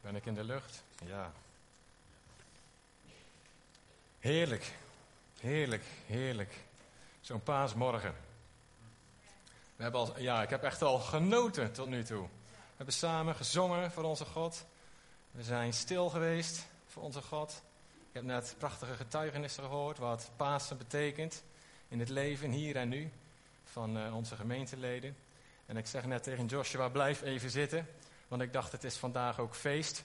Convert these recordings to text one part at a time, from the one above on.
Ben ik in de lucht? Ja. Heerlijk, heerlijk, heerlijk. Zo'n paasmorgen. We hebben al, ja, ik heb echt al genoten tot nu toe. We hebben samen gezongen voor onze God. We zijn stil geweest voor onze God. Ik heb net prachtige getuigenissen gehoord wat Pasen betekent in het leven hier en nu van uh, onze gemeenteleden. En ik zeg net tegen Joshua, blijf even zitten, want ik dacht het is vandaag ook feest.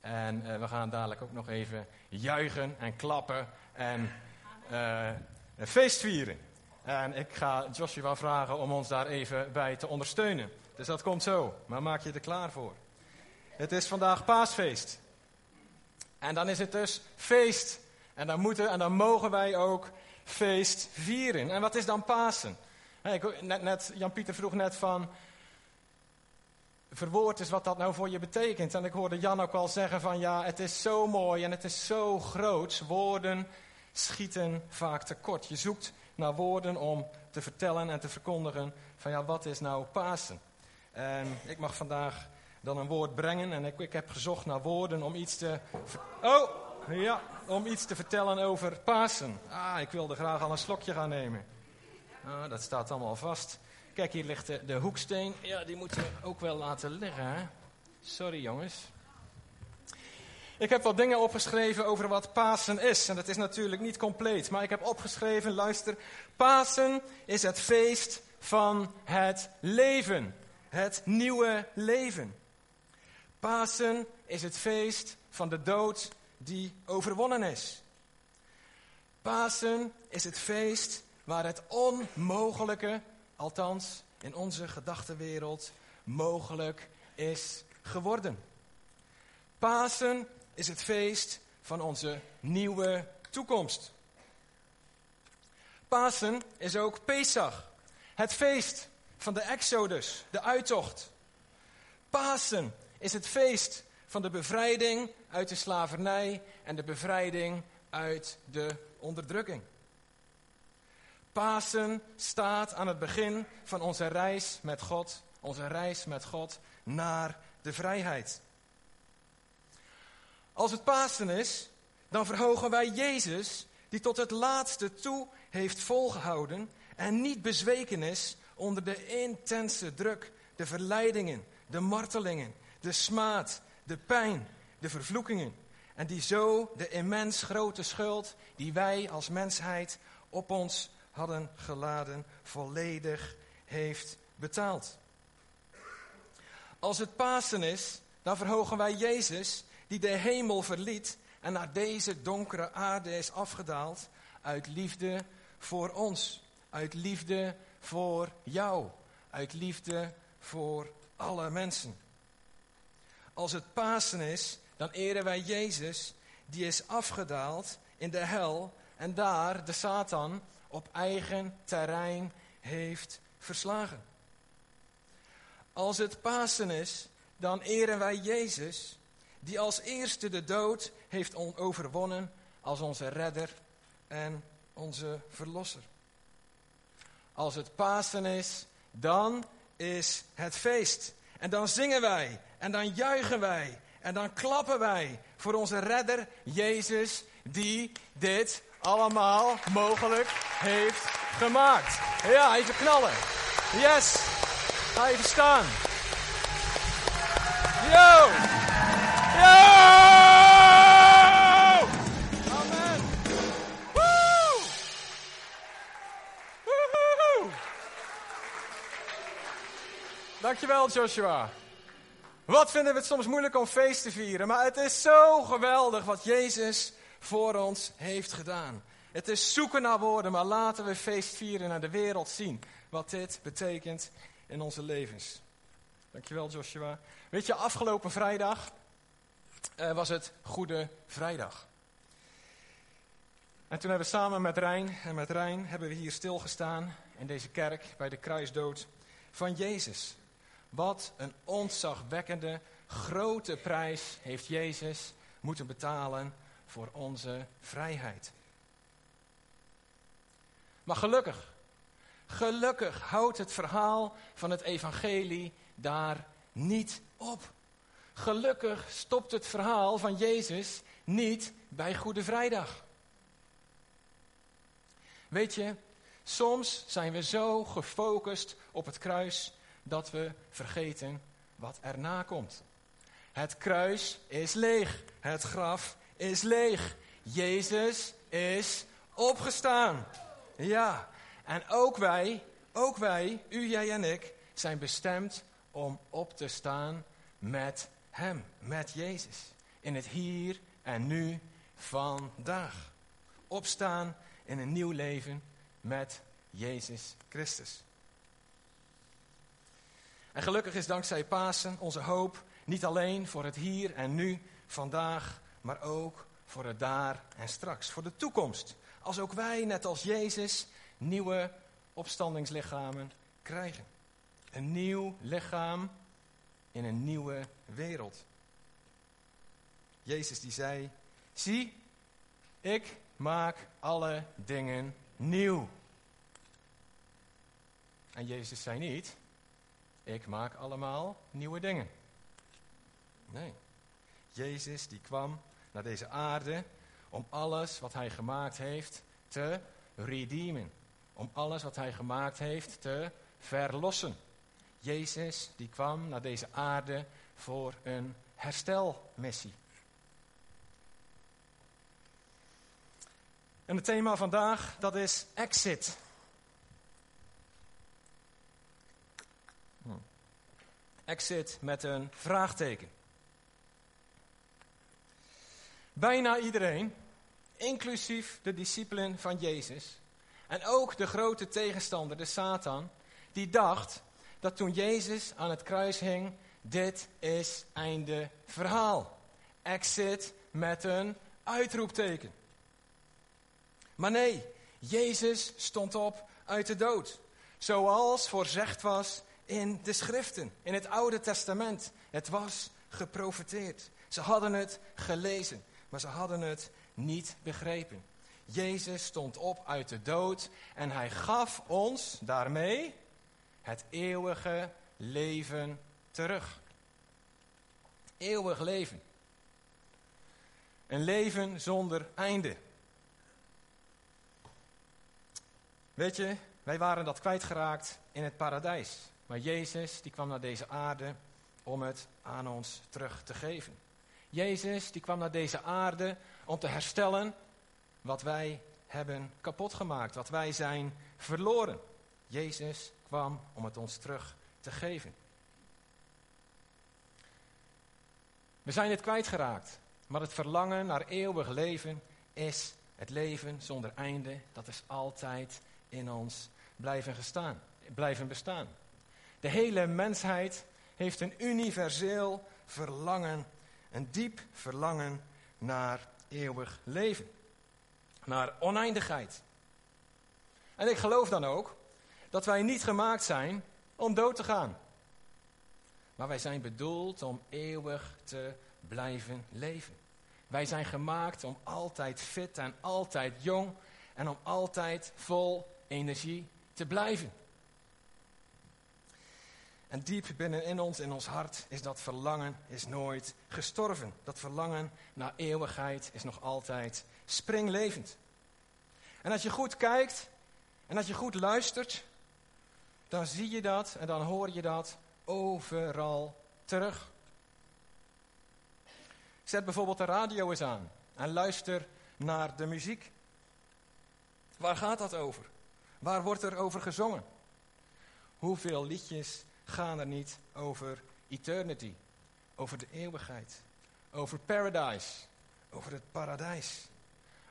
En uh, we gaan dadelijk ook nog even juichen en klappen en uh, een feest vieren. En ik ga Joshua vragen om ons daar even bij te ondersteunen. Dus dat komt zo, maar maak je er klaar voor. Het is vandaag paasfeest. En dan is het dus feest. En dan moeten en dan mogen wij ook feest vieren. En wat is dan Pasen? Net, net, Jan-Pieter vroeg net van, verwoord is wat dat nou voor je betekent. En ik hoorde Jan ook al zeggen van, ja, het is zo mooi en het is zo groot. Woorden schieten vaak tekort. Je zoekt naar woorden om te vertellen en te verkondigen van, ja, wat is nou Pasen? En ik mag vandaag dan een woord brengen en ik, ik heb gezocht naar woorden om iets te... Oh, ja, om iets te vertellen over Pasen. Ah, ik wilde graag al een slokje gaan nemen. Ah, dat staat allemaal vast. Kijk, hier ligt de, de hoeksteen. Ja, die moeten we ook wel laten liggen, hè? Sorry, jongens. Ik heb wat dingen opgeschreven over wat Pasen is. En dat is natuurlijk niet compleet. Maar ik heb opgeschreven, luister. Pasen is het feest van het leven. Het nieuwe leven. Pasen is het feest van de dood die overwonnen is. Pasen is het feest waar het onmogelijke, althans in onze gedachtenwereld, mogelijk is geworden. Pasen is het feest van onze nieuwe toekomst. Pasen is ook Pesach, het feest van de Exodus, de uittocht. Pasen is het feest van de bevrijding uit de slavernij en de bevrijding uit de onderdrukking. Pasen staat aan het begin van onze reis met God, onze reis met God naar de vrijheid. Als het Pasen is, dan verhogen wij Jezus, die tot het laatste toe heeft volgehouden en niet bezweken is onder de intense druk, de verleidingen, de martelingen, de smaad, de pijn, de vervloekingen. En die zo de immens grote schuld die wij als mensheid op ons hadden geladen, volledig heeft betaald. Als het Pasen is, dan verhogen wij Jezus, die de hemel verliet en naar deze donkere aarde is afgedaald, uit liefde voor ons, uit liefde voor jou, uit liefde voor alle mensen. Als het Pasen is, dan eren wij Jezus, die is afgedaald in de hel en daar de Satan op eigen terrein heeft verslagen. Als het Pasen is, dan eren wij Jezus, die als eerste de dood heeft overwonnen als onze redder en onze verlosser. Als het Pasen is, dan is het feest. En dan zingen wij en dan juichen wij en dan klappen wij voor onze redder Jezus, die dit allemaal mogelijk heeft gemaakt. Ja, even knallen. Yes. Ga even staan. Yo. Yo. Dankjewel Joshua. Wat vinden we het soms moeilijk om feest te vieren, maar het is zo geweldig wat Jezus voor ons heeft gedaan. Het is zoeken naar woorden, maar laten we feest vieren naar de wereld zien wat dit betekent in onze levens. Dankjewel Joshua. Weet je, afgelopen vrijdag uh, was het Goede Vrijdag. En toen hebben we samen met Rijn en met Rijn hebben we hier stilgestaan in deze kerk bij de kruisdood van Jezus. Wat een ontzagwekkende grote prijs heeft Jezus moeten betalen voor onze vrijheid. Maar gelukkig, gelukkig houdt het verhaal van het evangelie daar niet op. gelukkig stopt het verhaal van Jezus niet bij Goede Vrijdag. Weet je, soms zijn we zo gefocust op het kruis dat we vergeten wat erna komt. Het kruis is leeg, het graf is leeg. Jezus is opgestaan. Ja, en ook wij, ook wij, u, jij en ik, zijn bestemd om op te staan met Hem, met Jezus. In het hier en nu vandaag. Opstaan in een nieuw leven met Jezus Christus. En gelukkig is dankzij Pasen onze hoop niet alleen voor het hier en nu, vandaag, maar ook voor het daar en straks, voor de toekomst. Als ook wij, net als Jezus, nieuwe opstandingslichamen krijgen. Een nieuw lichaam in een nieuwe wereld. Jezus die zei, zie, ik maak alle dingen nieuw. En Jezus zei niet, ik maak allemaal nieuwe dingen. Nee. Jezus die kwam naar deze aarde om alles wat hij gemaakt heeft te redeemen. Om alles wat hij gemaakt heeft te verlossen. Jezus die kwam naar deze aarde voor een herstelmissie. En het thema vandaag, dat is exit. Hm. Exit met een vraagteken. Bijna iedereen, inclusief de discipelen van Jezus, en ook de grote tegenstander, de Satan, die dacht dat toen Jezus aan het kruis hing, dit is einde verhaal. Exit met een uitroepteken. Maar nee, Jezus stond op uit de dood. Zoals voorzegd was in de schriften, in het Oude Testament. Het was geprofeteerd. Ze hadden het gelezen, maar ze hadden het niet begrepen. Jezus stond op uit de dood en hij gaf ons daarmee het eeuwige leven terug. Eeuwig leven. Een leven zonder einde. Weet je, wij waren dat kwijtgeraakt in het paradijs. Maar Jezus die kwam naar deze aarde om het aan ons terug te geven. Jezus die kwam naar deze aarde om te herstellen wat wij hebben kapot gemaakt, wat wij zijn verloren. Jezus kwam om het ons terug te geven. We zijn het kwijtgeraakt, maar het verlangen naar eeuwig leven is het leven zonder einde. Dat is altijd in ons blijven, gestaan, blijven bestaan. De hele mensheid heeft een universeel verlangen, een diep verlangen naar eeuwig leven. Naar oneindigheid. En ik geloof dan ook dat wij niet gemaakt zijn om dood te gaan. Maar wij zijn bedoeld om eeuwig te blijven leven. Wij zijn gemaakt om altijd fit en altijd jong en om altijd vol energie te blijven. En diep binnenin ons, in ons hart, is dat verlangen is nooit gestorven. Dat verlangen naar eeuwigheid is nog altijd springlevend. En als je goed kijkt en als je goed luistert, dan zie je dat en dan hoor je dat overal terug. Zet bijvoorbeeld de radio eens aan en luister naar de muziek. Waar gaat dat over? Waar wordt er over gezongen? Hoeveel liedjes gaan er niet over eternity, over de eeuwigheid, over paradise, over het paradijs,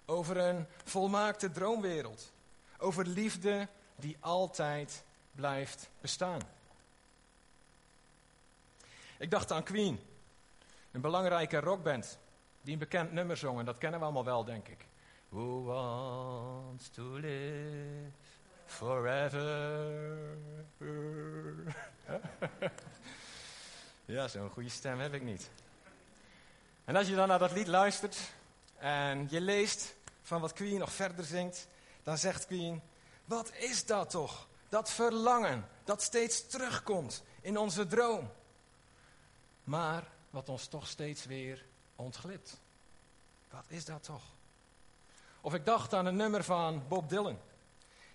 over een volmaakte droomwereld, over liefde die altijd blijft bestaan. Ik dacht aan Queen, een belangrijke rockband die een bekend nummer zong en dat kennen we allemaal wel, denk ik. Who wants to live forever? ja, zo'n goede stem heb ik niet. En als je dan naar dat lied luistert en je leest van wat Queen nog verder zingt, dan zegt Queen: Wat is dat toch? Dat verlangen dat steeds terugkomt in onze droom. Maar wat ons toch steeds weer ontglipt. Wat is dat toch? Of ik dacht aan een nummer van Bob Dylan.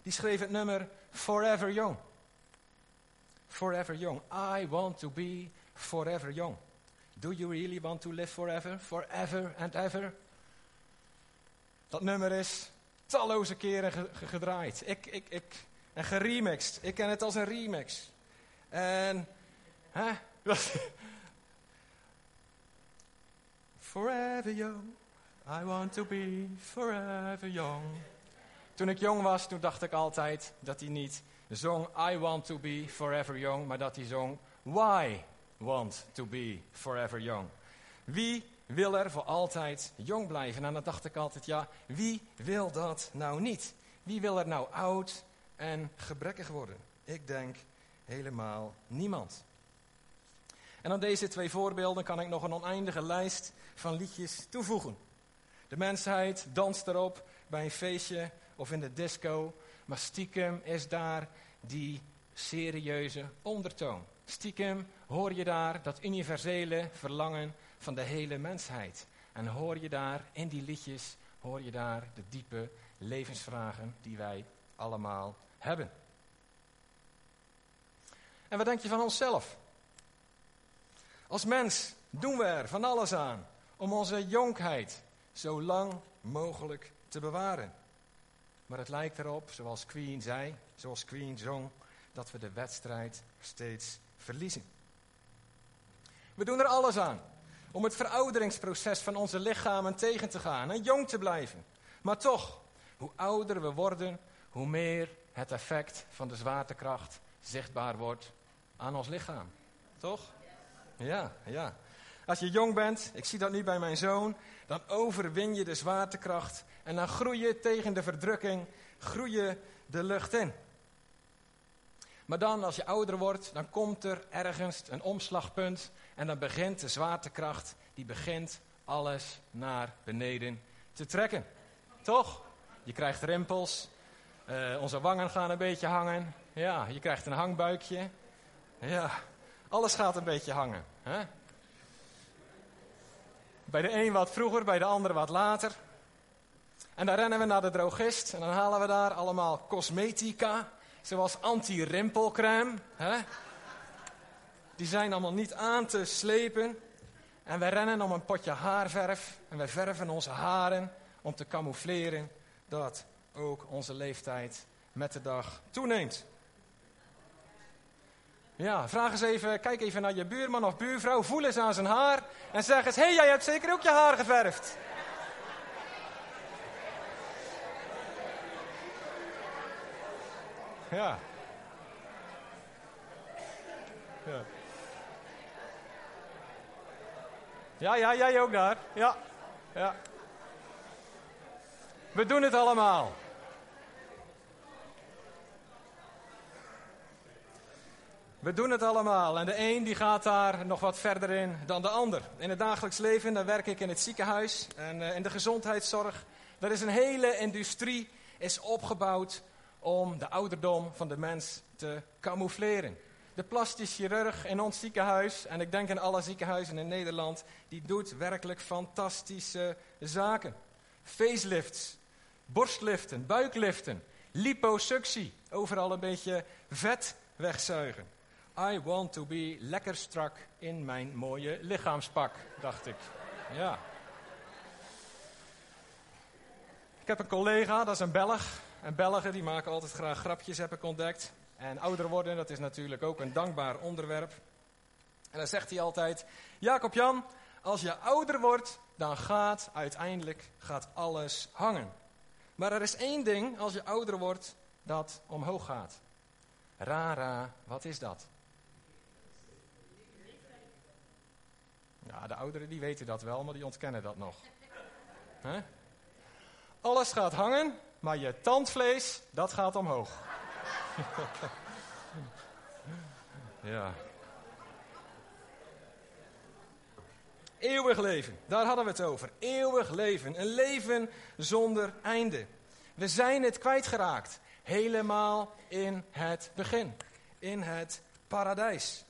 Die schreef het nummer Forever Young. Forever Young. I want to be forever young. Do you really want to live forever? Forever and ever? Dat nummer is talloze keren gedraaid. Ik, ik, ik, en geremixed. Ik ken het als een remix. En, hè? forever young. I want to be forever young. Toen ik jong was, toen dacht ik altijd dat hij niet zong I want to be forever young, maar dat hij zong Why want to be forever young. Wie wil er voor altijd jong blijven? En dan dacht ik altijd, ja, wie wil dat nou niet? Wie wil er nou oud en gebrekkig worden? Ik denk helemaal niemand. En aan deze twee voorbeelden kan ik nog een oneindige lijst van liedjes toevoegen. De mensheid danst erop bij een feestje of in de disco, maar stiekem is daar die serieuze ondertoon. Stiekem hoor je daar dat universele verlangen van de hele mensheid. En hoor je daar in die liedjes, hoor je daar de diepe levensvragen die wij allemaal hebben. En wat denk je van onszelf? Als mens doen we er van alles aan om onze jonkheid zo lang mogelijk te bewaren. Maar het lijkt erop, zoals Queen zei, zoals Queen zong, dat we de wedstrijd steeds verliezen. We doen er alles aan om het verouderingsproces van onze lichamen tegen te gaan en jong te blijven. Maar toch, hoe ouder we worden, hoe meer het effect van de zwaartekracht zichtbaar wordt aan ons lichaam. Toch? Ja, ja. Als je jong bent, ik zie dat nu bij mijn zoon, dan overwin je de zwaartekracht en dan groei je tegen de verdrukking, groei je de lucht in. Maar dan, als je ouder wordt, dan komt er ergens een omslagpunt en dan begint de zwaartekracht, die begint alles naar beneden te trekken. Toch? Je krijgt rimpels, uh, onze wangen gaan een beetje hangen, ja, je krijgt een hangbuikje. Ja, alles gaat een beetje hangen. Hè? Bij de een wat vroeger, bij de ander wat later. En dan rennen we naar de drogist en dan halen we daar allemaal cosmetica, zoals anti-rimpelcrème. Die zijn allemaal niet aan te slepen. En wij rennen om een potje haarverf en wij verven onze haren om te camoufleren dat ook onze leeftijd met de dag toeneemt. Ja, vraag eens even, kijk even naar je buurman of buurvrouw, voel eens aan zijn haar en zeg eens, hé, hey, jij hebt zeker ook je haar geverfd. Ja. Ja. Ja, ja, jij ook daar. Ja, ja. We doen het allemaal. We doen het allemaal en de een die gaat daar nog wat verder in dan de ander. In het dagelijks leven, dan werk ik in het ziekenhuis en uh, in de gezondheidszorg. Er is een hele industrie is opgebouwd om de ouderdom van de mens te camoufleren. De plastisch chirurg in ons ziekenhuis, en ik denk in alle ziekenhuizen in Nederland, die doet werkelijk fantastische zaken. Facelifts, borstliften, buikliften, liposuctie, overal een beetje vet wegzuigen. I want to be lekker strak in mijn mooie lichaamspak, dacht ik. Ja. Ik heb een collega, dat is een Belg. En Belgen die maken altijd graag grapjes, heb ik ontdekt. En ouder worden, dat is natuurlijk ook een dankbaar onderwerp. En dan zegt hij altijd, Jacob Jan, als je ouder wordt, dan gaat uiteindelijk gaat alles hangen. Maar er is één ding, als je ouder wordt, dat omhoog gaat. Rara, wat is dat? Ja, de ouderen die weten dat wel, maar die ontkennen dat nog. Alles gaat hangen, maar je tandvlees, dat gaat omhoog. ja. Eeuwig leven, daar hadden we het over. Eeuwig leven, een leven zonder einde. We zijn het kwijtgeraakt, helemaal in het begin, in het paradijs.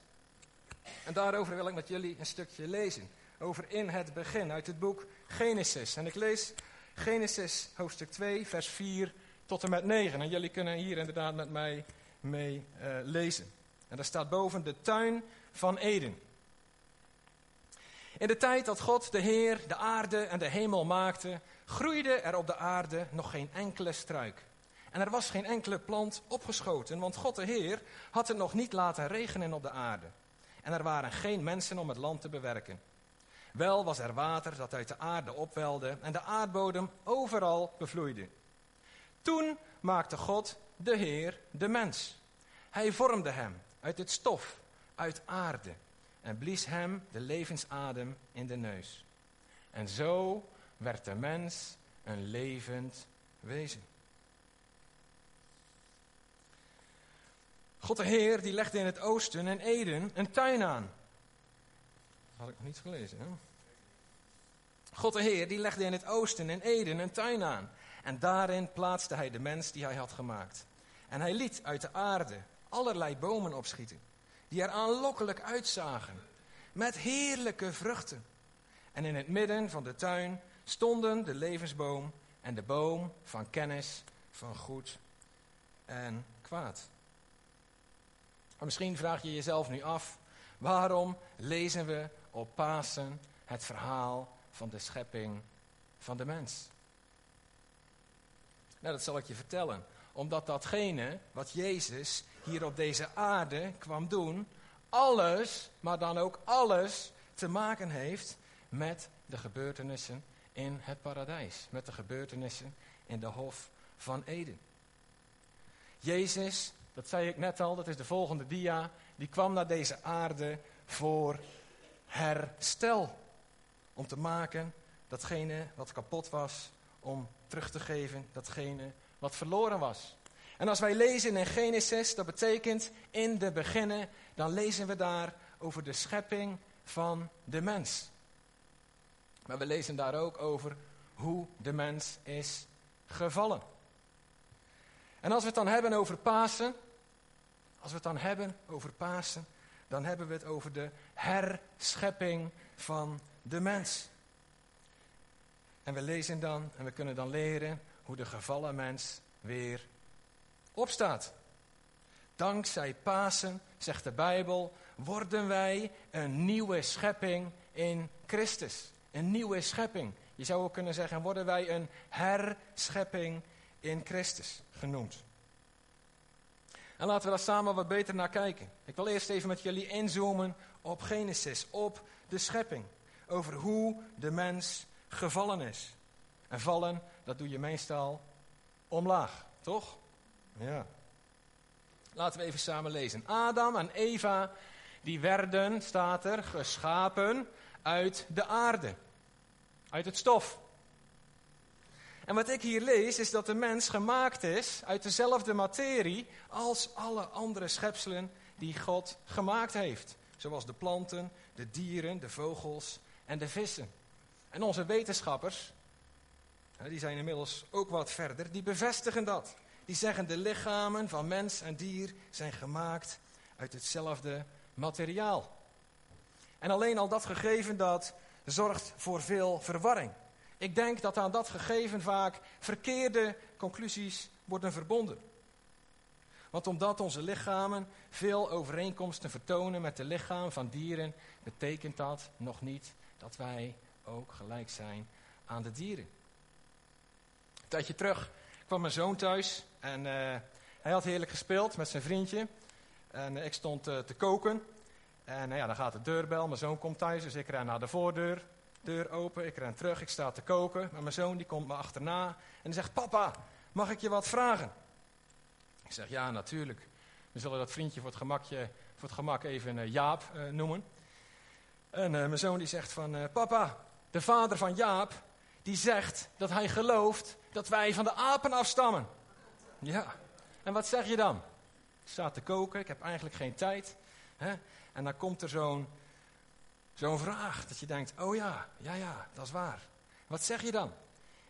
En daarover wil ik met jullie een stukje lezen. Over in het begin uit het boek Genesis. En ik lees Genesis hoofdstuk 2, vers 4 tot en met 9. En jullie kunnen hier inderdaad met mij mee uh, lezen. En daar staat boven de tuin van Eden. In de tijd dat God de Heer de aarde en de hemel maakte, groeide er op de aarde nog geen enkele struik. En er was geen enkele plant opgeschoten, want God de Heer had het nog niet laten regenen op de aarde. En er waren geen mensen om het land te bewerken. Wel was er water dat uit de aarde opwelde en de aardbodem overal bevloeide. Toen maakte God de Heer de mens. Hij vormde hem uit het stof, uit aarde, en blies hem de levensadem in de neus. En zo werd de mens een levend wezen. God de Heer die legde in het oosten in Eden een tuin aan. Dat had ik nog niet gelezen. Hè? God de Heer die legde in het oosten in Eden een tuin aan. En daarin plaatste hij de mens die hij had gemaakt. En hij liet uit de aarde allerlei bomen opschieten, die er aanlokkelijk uitzagen, met heerlijke vruchten. En in het midden van de tuin stonden de levensboom en de boom van kennis van goed en kwaad. Maar misschien vraag je jezelf nu af, waarom lezen we op Pasen het verhaal van de schepping van de mens? Nou, dat zal ik je vertellen. Omdat datgene wat Jezus hier op deze aarde kwam doen, alles, maar dan ook alles, te maken heeft met de gebeurtenissen in het paradijs. Met de gebeurtenissen in de Hof van Eden. Jezus, dat zei ik net al, dat is de volgende dia, die kwam naar deze aarde voor herstel. Om te maken datgene wat kapot was, om terug te geven datgene wat verloren was. En als wij lezen in Genesis, dat betekent in de beginnen, dan lezen we daar over de schepping van de mens. Maar we lezen daar ook over hoe de mens is gevallen. En als we het dan hebben over Pasen, als we het dan hebben over Pasen, dan hebben we het over de herschepping van de mens. En we lezen dan en we kunnen dan leren hoe de gevallen mens weer opstaat. Dankzij Pasen, zegt de Bijbel, worden wij een nieuwe schepping in Christus. Een nieuwe schepping. Je zou ook kunnen zeggen, worden wij een herschepping in Christus genoemd. En laten we daar samen wat beter naar kijken. Ik wil eerst even met jullie inzoomen op Genesis, op de schepping. Over hoe de mens gevallen is. En vallen, dat doe je meestal omlaag, toch? Ja. Laten we even samen lezen. Adam en Eva, die werden, staat er, geschapen uit de aarde. Uit het stof. En wat ik hier lees is dat de mens gemaakt is uit dezelfde materie als alle andere schepselen die God gemaakt heeft. Zoals de planten, de dieren, de vogels en de vissen. En onze wetenschappers, die zijn inmiddels ook wat verder, die bevestigen dat. Die zeggen de lichamen van mens en dier zijn gemaakt uit hetzelfde materiaal. En alleen al dat gegeven dat zorgt voor veel verwarring. Ik denk dat aan dat gegeven vaak verkeerde conclusies worden verbonden. Want omdat onze lichamen veel overeenkomsten vertonen met de lichaam van dieren, betekent dat nog niet dat wij ook gelijk zijn aan de dieren. Een tijdje terug kwam mijn zoon thuis en uh, hij had heerlijk gespeeld met zijn vriendje. En uh, ik stond uh, te koken. En ja, dan gaat de deurbel, mijn zoon komt thuis, dus ik ren naar de voordeur. Deur open, ik ren terug, ik sta te koken. Maar mijn zoon die komt me achterna en die zegt, papa, mag ik je wat vragen? Ik zeg, ja, natuurlijk. We zullen dat vriendje voor het, gemakje, voor het gemak even Jaap noemen. En mijn zoon die zegt van, papa, de vader van Jaap, die zegt dat hij gelooft dat wij van de apen afstammen. Ja, en wat zeg je dan? Ik sta te koken, ik heb eigenlijk geen tijd. Hè? En dan komt er zo'n zo'n vraag dat je denkt, oh ja, ja, ja, dat is waar. Wat zeg je dan?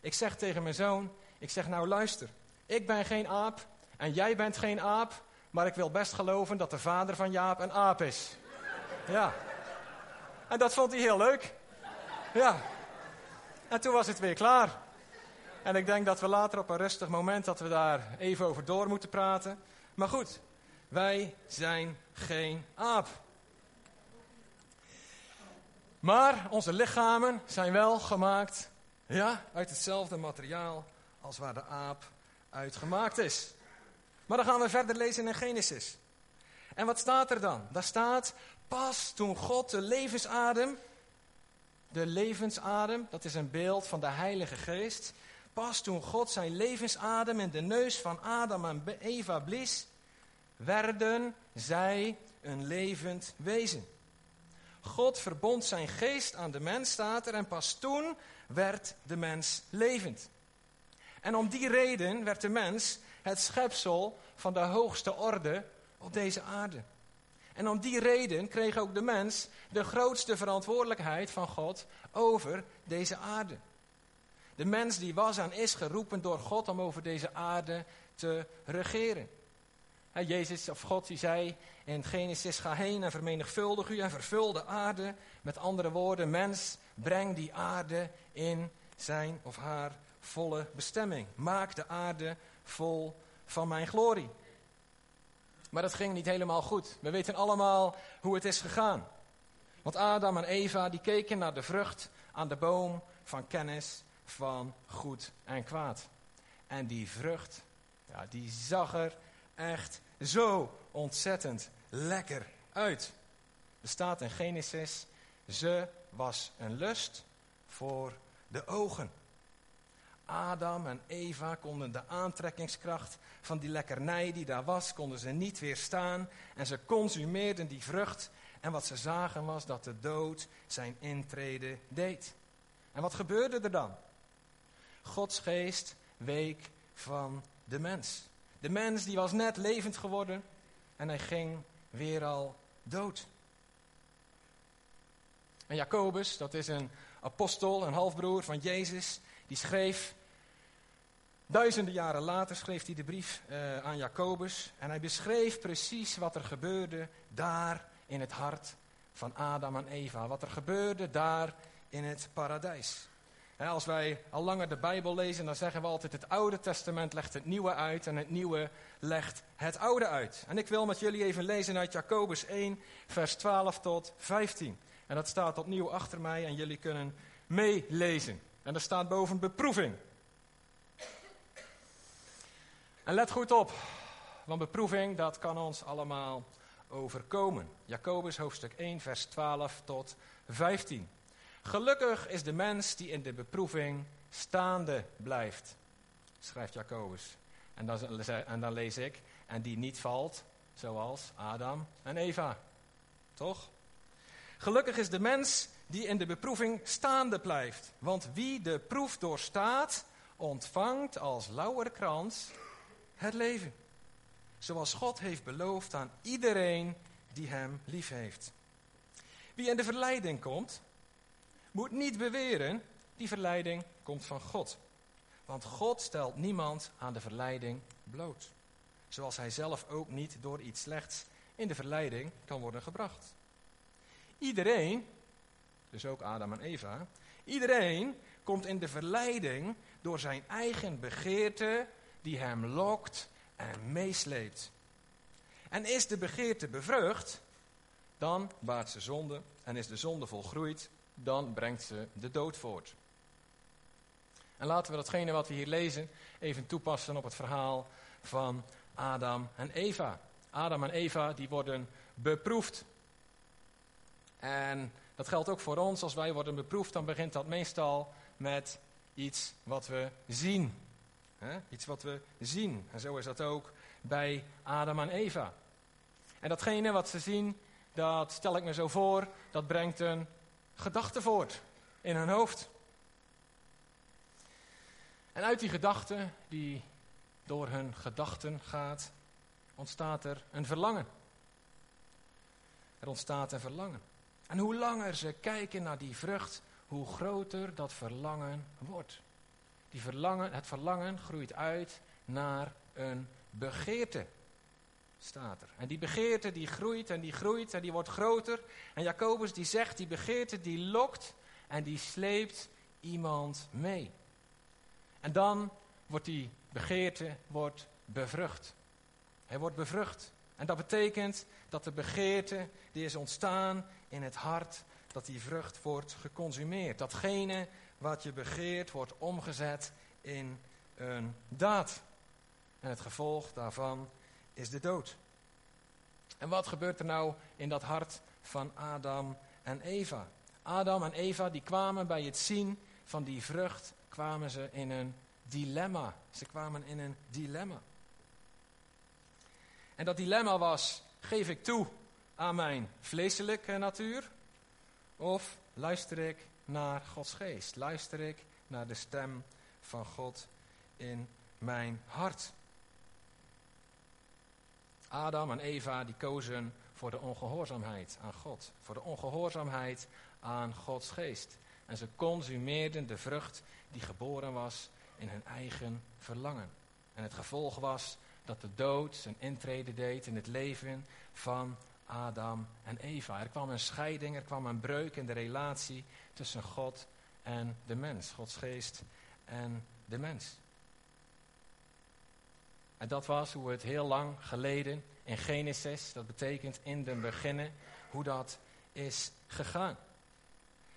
Ik zeg tegen mijn zoon, ik zeg nou luister, ik ben geen aap en jij bent geen aap, maar ik wil best geloven dat de vader van Jaap een aap is. Ja. En dat vond hij heel leuk. Ja. En toen was het weer klaar. En ik denk dat we later op een rustig moment dat we daar even over door moeten praten. Maar goed, wij zijn geen aap. Maar onze lichamen zijn wel gemaakt ja, uit hetzelfde materiaal als waar de aap uit gemaakt is. Maar dan gaan we verder lezen in Genesis. En wat staat er dan? Daar staat, pas toen God de levensadem, de levensadem, dat is een beeld van de Heilige Geest, pas toen God zijn levensadem in de neus van Adam en Eva blies, werden zij een levend wezen. God verbond zijn geest aan de mens, staat er, en pas toen werd de mens levend. En om die reden werd de mens het schepsel van de hoogste orde op deze aarde. En om die reden kreeg ook de mens de grootste verantwoordelijkheid van God over deze aarde. De mens die was en is geroepen door God om over deze aarde te regeren. Jezus of God die zei in Genesis: Ga heen en vermenigvuldig u en vervul de aarde. Met andere woorden, mens, breng die aarde in zijn of haar volle bestemming. Maak de aarde vol van mijn glorie. Maar dat ging niet helemaal goed. We weten allemaal hoe het is gegaan. Want Adam en Eva die keken naar de vrucht aan de boom van kennis van goed en kwaad. En die vrucht, ja, die zag er echt zo ontzettend lekker uit. Er staat in Genesis, ze was een lust voor de ogen. Adam en Eva konden de aantrekkingskracht van die lekkernij die daar was, konden ze niet weerstaan. En ze consumeerden die vrucht. En wat ze zagen was dat de dood zijn intrede deed. En wat gebeurde er dan? Gods geest week van de mens. De mens die was net levend geworden en hij ging weer al dood. En Jacobus, dat is een apostel, een halfbroer van Jezus, die schreef Duizenden jaren later schreef hij de brief uh, aan Jacobus en hij beschreef precies wat er gebeurde daar in het hart van Adam en Eva. Wat er gebeurde daar in het paradijs. Als wij al langer de Bijbel lezen, dan zeggen we altijd: het Oude Testament legt het Nieuwe uit en het Nieuwe legt het Oude uit. En ik wil met jullie even lezen uit Jacobus 1, vers 12 tot 15. En dat staat opnieuw achter mij en jullie kunnen meelezen. En er staat boven beproeving. En let goed op, want beproeving, dat kan ons allemaal overkomen. Jacobus hoofdstuk 1, vers 12 tot 15. Gelukkig is de mens die in de beproeving staande blijft, schrijft Jacobus. En dan, en dan lees ik, en die niet valt, zoals Adam en Eva. Toch? Gelukkig is de mens die in de beproeving staande blijft. Want wie de proef doorstaat, ontvangt als lauwerkrans het leven. Zoals God heeft beloofd aan iedereen die hem lief heeft. Wie in de verleiding komt, moet niet beweren, die verleiding komt van God. Want God stelt niemand aan de verleiding bloot. Zoals hij zelf ook niet door iets slechts in de verleiding kan worden gebracht. Iedereen, dus ook Adam en Eva, iedereen komt in de verleiding door zijn eigen begeerte die hem lokt en meesleept. En is de begeerte bevrucht, dan baart ze zonde. En is de zonde volgroeid, dan brengt ze de dood voort. En laten we datgene wat we hier lezen even toepassen op het verhaal van Adam en Eva. Adam en Eva die worden beproefd. En dat geldt ook voor ons. Als wij worden beproefd, dan begint dat meestal met iets wat we zien. Iets wat we zien. En zo is dat ook bij Adam en Eva. En datgene wat ze zien, dat stel ik me zo voor, dat brengt een gedachte voort in hun hoofd. En uit die gedachte, die door hun gedachten gaat, ontstaat er een verlangen. Er ontstaat een verlangen. En hoe langer ze kijken naar die vrucht, hoe groter dat verlangen wordt. Die verlangen, het verlangen groeit uit naar een begeerte. Staat er. En die begeerte die groeit en die groeit en die wordt groter. En Jacobus die zegt, die begeerte die lokt en die sleept iemand mee. En dan wordt die begeerte wordt bevrucht. Hij wordt bevrucht. En dat betekent dat de begeerte die is ontstaan in het hart, dat die vrucht wordt geconsumeerd. Datgene wat je begeert wordt omgezet in een daad. En het gevolg daarvan is de dood. En wat gebeurt er nou in dat hart van Adam en Eva? Adam en Eva die kwamen bij het zien van die vrucht, kwamen ze in een dilemma. Ze kwamen in een dilemma. En dat dilemma was, geef ik toe aan mijn vleeselijke natuur? Of luister ik naar Gods geest? Luister ik naar de stem van God in mijn hart? Adam en Eva die kozen voor de ongehoorzaamheid aan God. Voor de ongehoorzaamheid aan Gods geest. En ze consumeerden de vrucht die geboren was in hun eigen verlangen. En het gevolg was dat de dood zijn intrede deed in het leven van Adam en Eva. Er kwam een scheiding, er kwam een breuk in de relatie tussen God en de mens. Gods geest en de mens. En dat was hoe het heel lang geleden in Genesis, dat betekent in de beginnen, hoe dat is gegaan.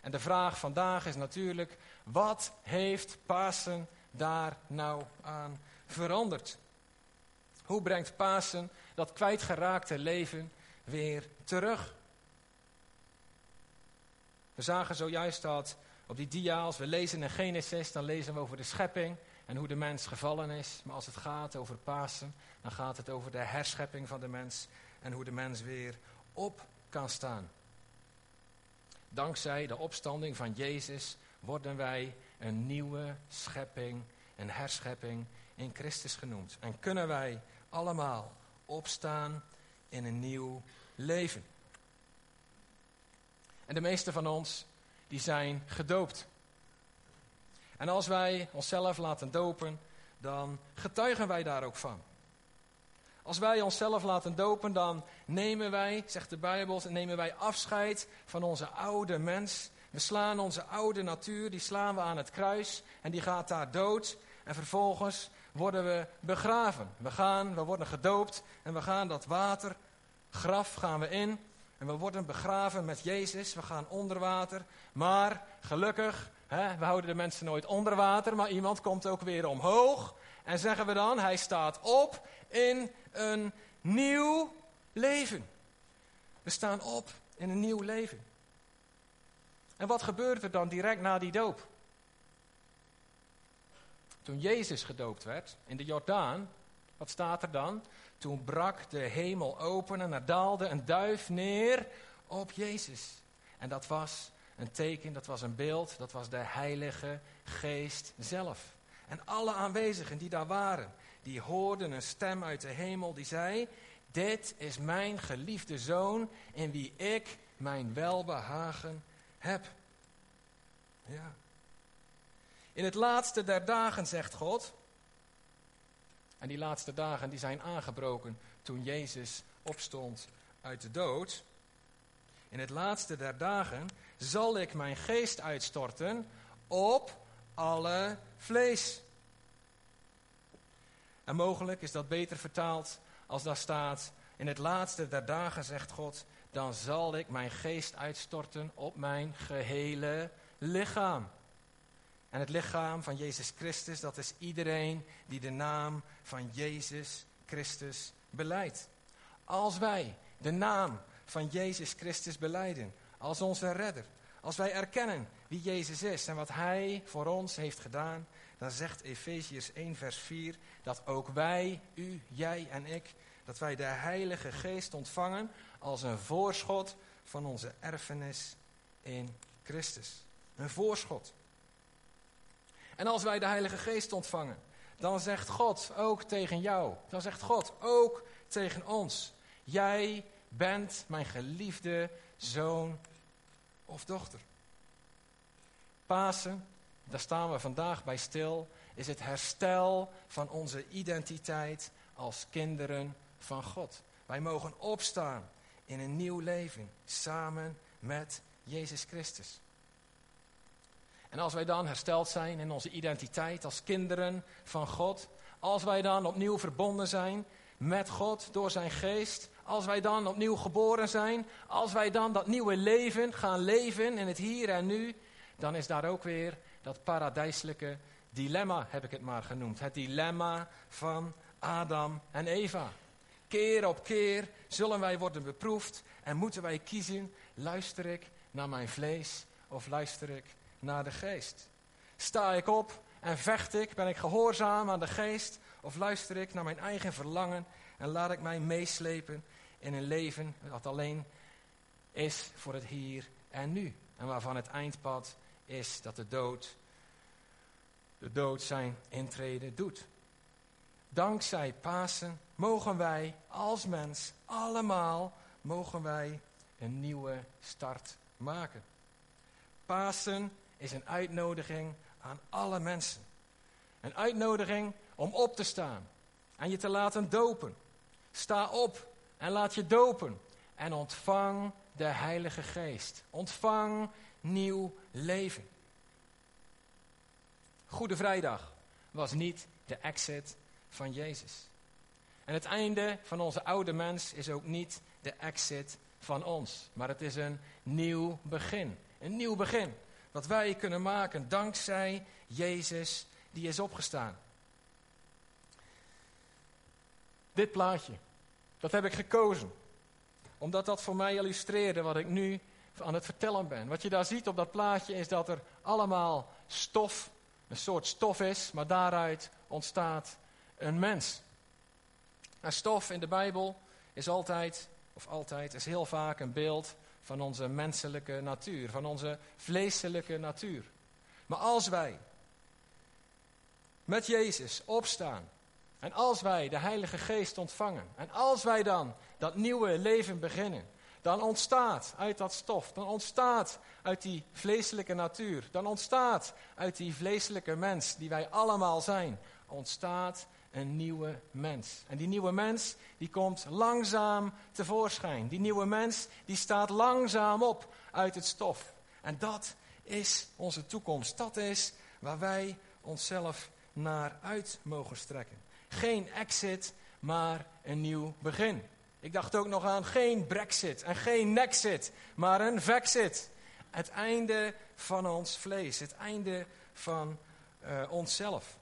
En de vraag vandaag is natuurlijk, wat heeft Pasen daar nou aan veranderd? Hoe brengt Pasen dat kwijtgeraakte leven weer terug? We zagen zojuist dat op die dia, als we lezen in Genesis, dan lezen we over de schepping en hoe de mens gevallen is. Maar als het gaat over Pasen, dan gaat het over de herschepping van de mens en hoe de mens weer op kan staan. Dankzij de opstanding van Jezus worden wij een nieuwe schepping, een herschepping in Christus genoemd. En kunnen wij allemaal opstaan in een nieuw leven. En de meeste van ons, die zijn gedoopt. En als wij onszelf laten dopen, dan getuigen wij daar ook van. Als wij onszelf laten dopen, dan nemen wij, zegt de Bijbel, nemen wij afscheid van onze oude mens. We slaan onze oude natuur, die slaan we aan het kruis en die gaat daar dood. En vervolgens worden we begraven. We gaan, we worden gedoopt en we gaan dat water, graf gaan we in. En we worden begraven met Jezus, we gaan onder water. Maar gelukkig, we houden de mensen nooit onder water, maar iemand komt ook weer omhoog. En zeggen we dan, hij staat op in een nieuw leven. We staan op in een nieuw leven. En wat gebeurt er dan direct na die doop? Toen Jezus gedoopt werd in de Jordaan, wat staat er dan? Toen brak de hemel open en er daalde een duif neer op Jezus. En dat was een teken, dat was een beeld, dat was de Heilige Geest zelf. En alle aanwezigen die daar waren, die hoorden een stem uit de hemel die zei: Dit is mijn geliefde zoon in wie ik mijn welbehagen heb. Ja. In het laatste der dagen, zegt God. En die laatste dagen die zijn aangebroken toen Jezus opstond uit de dood. In het laatste der dagen zal ik mijn geest uitstorten op alle vlees. En mogelijk is dat beter vertaald als daar staat: In het laatste der dagen, zegt God, dan zal ik mijn geest uitstorten op mijn gehele lichaam. En het lichaam van Jezus Christus, dat is iedereen die de naam van Jezus Christus beleidt. Als wij de naam van Jezus Christus beleiden als onze redder, als wij erkennen wie Jezus is en wat Hij voor ons heeft gedaan, dan zegt Efeziërs 1 vers 4 dat ook wij, u, jij en ik, dat wij de Heilige Geest ontvangen als een voorschot van onze erfenis in Christus. Een voorschot. En als wij de Heilige Geest ontvangen, dan zegt God ook tegen jou, dan zegt God ook tegen ons, jij bent mijn geliefde zoon of dochter. Pasen, daar staan we vandaag bij stil, is het herstel van onze identiteit als kinderen van God. Wij mogen opstaan in een nieuw leven samen met Jezus Christus. En als wij dan hersteld zijn in onze identiteit als kinderen van God, als wij dan opnieuw verbonden zijn met God door zijn geest, als wij dan opnieuw geboren zijn, als wij dan dat nieuwe leven gaan leven in het hier en nu, dan is daar ook weer dat paradijselijke dilemma, heb ik het maar genoemd. Het dilemma van Adam en Eva. Keer op keer zullen wij worden beproefd en moeten wij kiezen, luister ik naar mijn vlees of luister ik naar de geest? Sta ik op en vecht ik, ben ik gehoorzaam aan de geest of luister ik naar mijn eigen verlangen en laat ik mij meeslepen in een leven dat alleen is voor het hier en nu. En waarvan het eindpad is dat de dood, de dood zijn intrede doet. Dankzij Pasen mogen wij als mens allemaal mogen wij een nieuwe start maken. Pasen is een uitnodiging aan alle mensen. Een uitnodiging om op te staan en je te laten dopen. Sta op en laat je dopen en ontvang de Heilige Geest. Ontvang nieuw leven. Goede Vrijdag was niet de exit van Jezus. En het einde van onze oude mens is ook niet de exit van ons, maar het is een nieuw begin. Een nieuw begin dat wij kunnen maken dankzij Jezus die is opgestaan. Dit plaatje, dat heb ik gekozen. Omdat dat voor mij illustreerde wat ik nu aan het vertellen ben. Wat je daar ziet op dat plaatje is dat er allemaal stof, een soort stof is, maar daaruit ontstaat een mens. En stof in de Bijbel is altijd, of altijd, is heel vaak een beeld van onze menselijke natuur, van onze vleeselijke natuur. Maar als wij met Jezus opstaan en als wij de Heilige Geest ontvangen en als wij dan dat nieuwe leven beginnen, dan ontstaat uit dat stof, dan ontstaat uit die vleeselijke natuur, dan ontstaat uit die vleeselijke mens die wij allemaal zijn, ontstaat een nieuwe mens. En die nieuwe mens, die komt langzaam tevoorschijn. Die nieuwe mens, die staat langzaam op uit het stof. En dat is onze toekomst. Dat is waar wij onszelf naar uit mogen strekken. Geen exit, maar een nieuw begin. Ik dacht ook nog aan geen brexit en geen nexit, maar een vexit. Het einde van ons vlees, het einde van uh, onszelf.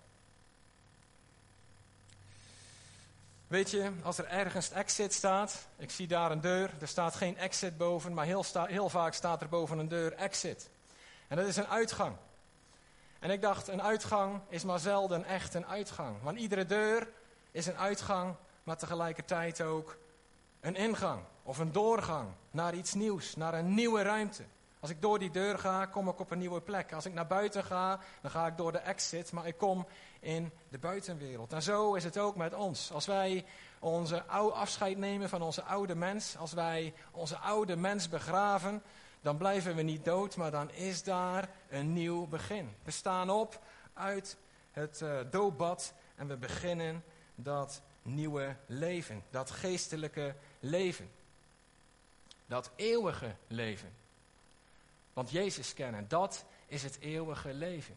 Weet je, als er ergens exit staat, ik zie daar een deur, er staat geen exit boven, maar heel, heel vaak staat er boven een deur exit. En dat is een uitgang. En ik dacht, een uitgang is maar zelden echt een uitgang. Want iedere deur is een uitgang, maar tegelijkertijd ook een ingang of een doorgang naar iets nieuws, naar een nieuwe ruimte. Als ik door die deur ga, kom ik op een nieuwe plek. Als ik naar buiten ga, dan ga ik door de exit, maar ik kom in de buitenwereld. En zo is het ook met ons. Als wij onze oude afscheid nemen van onze oude mens, als wij onze oude mens begraven, dan blijven we niet dood, maar dan is daar een nieuw begin. We staan op uit het uh, en we beginnen dat nieuwe leven, dat geestelijke leven, dat eeuwige leven. Want Jezus kennen, dat is het eeuwige leven.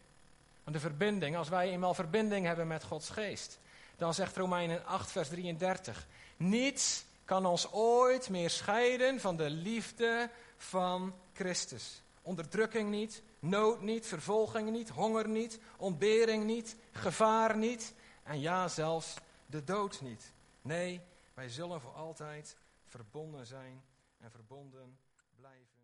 De verbinding, als wij eenmaal verbinding hebben met Gods geest, dan zegt Romeinen 8, vers 33, niets kan ons ooit meer scheiden van de liefde van Christus. Onderdrukking niet, nood niet, vervolging niet, honger niet, ontbering niet, gevaar niet en ja, zelfs de dood niet. Nee, wij zullen voor altijd verbonden zijn en verbonden blijven.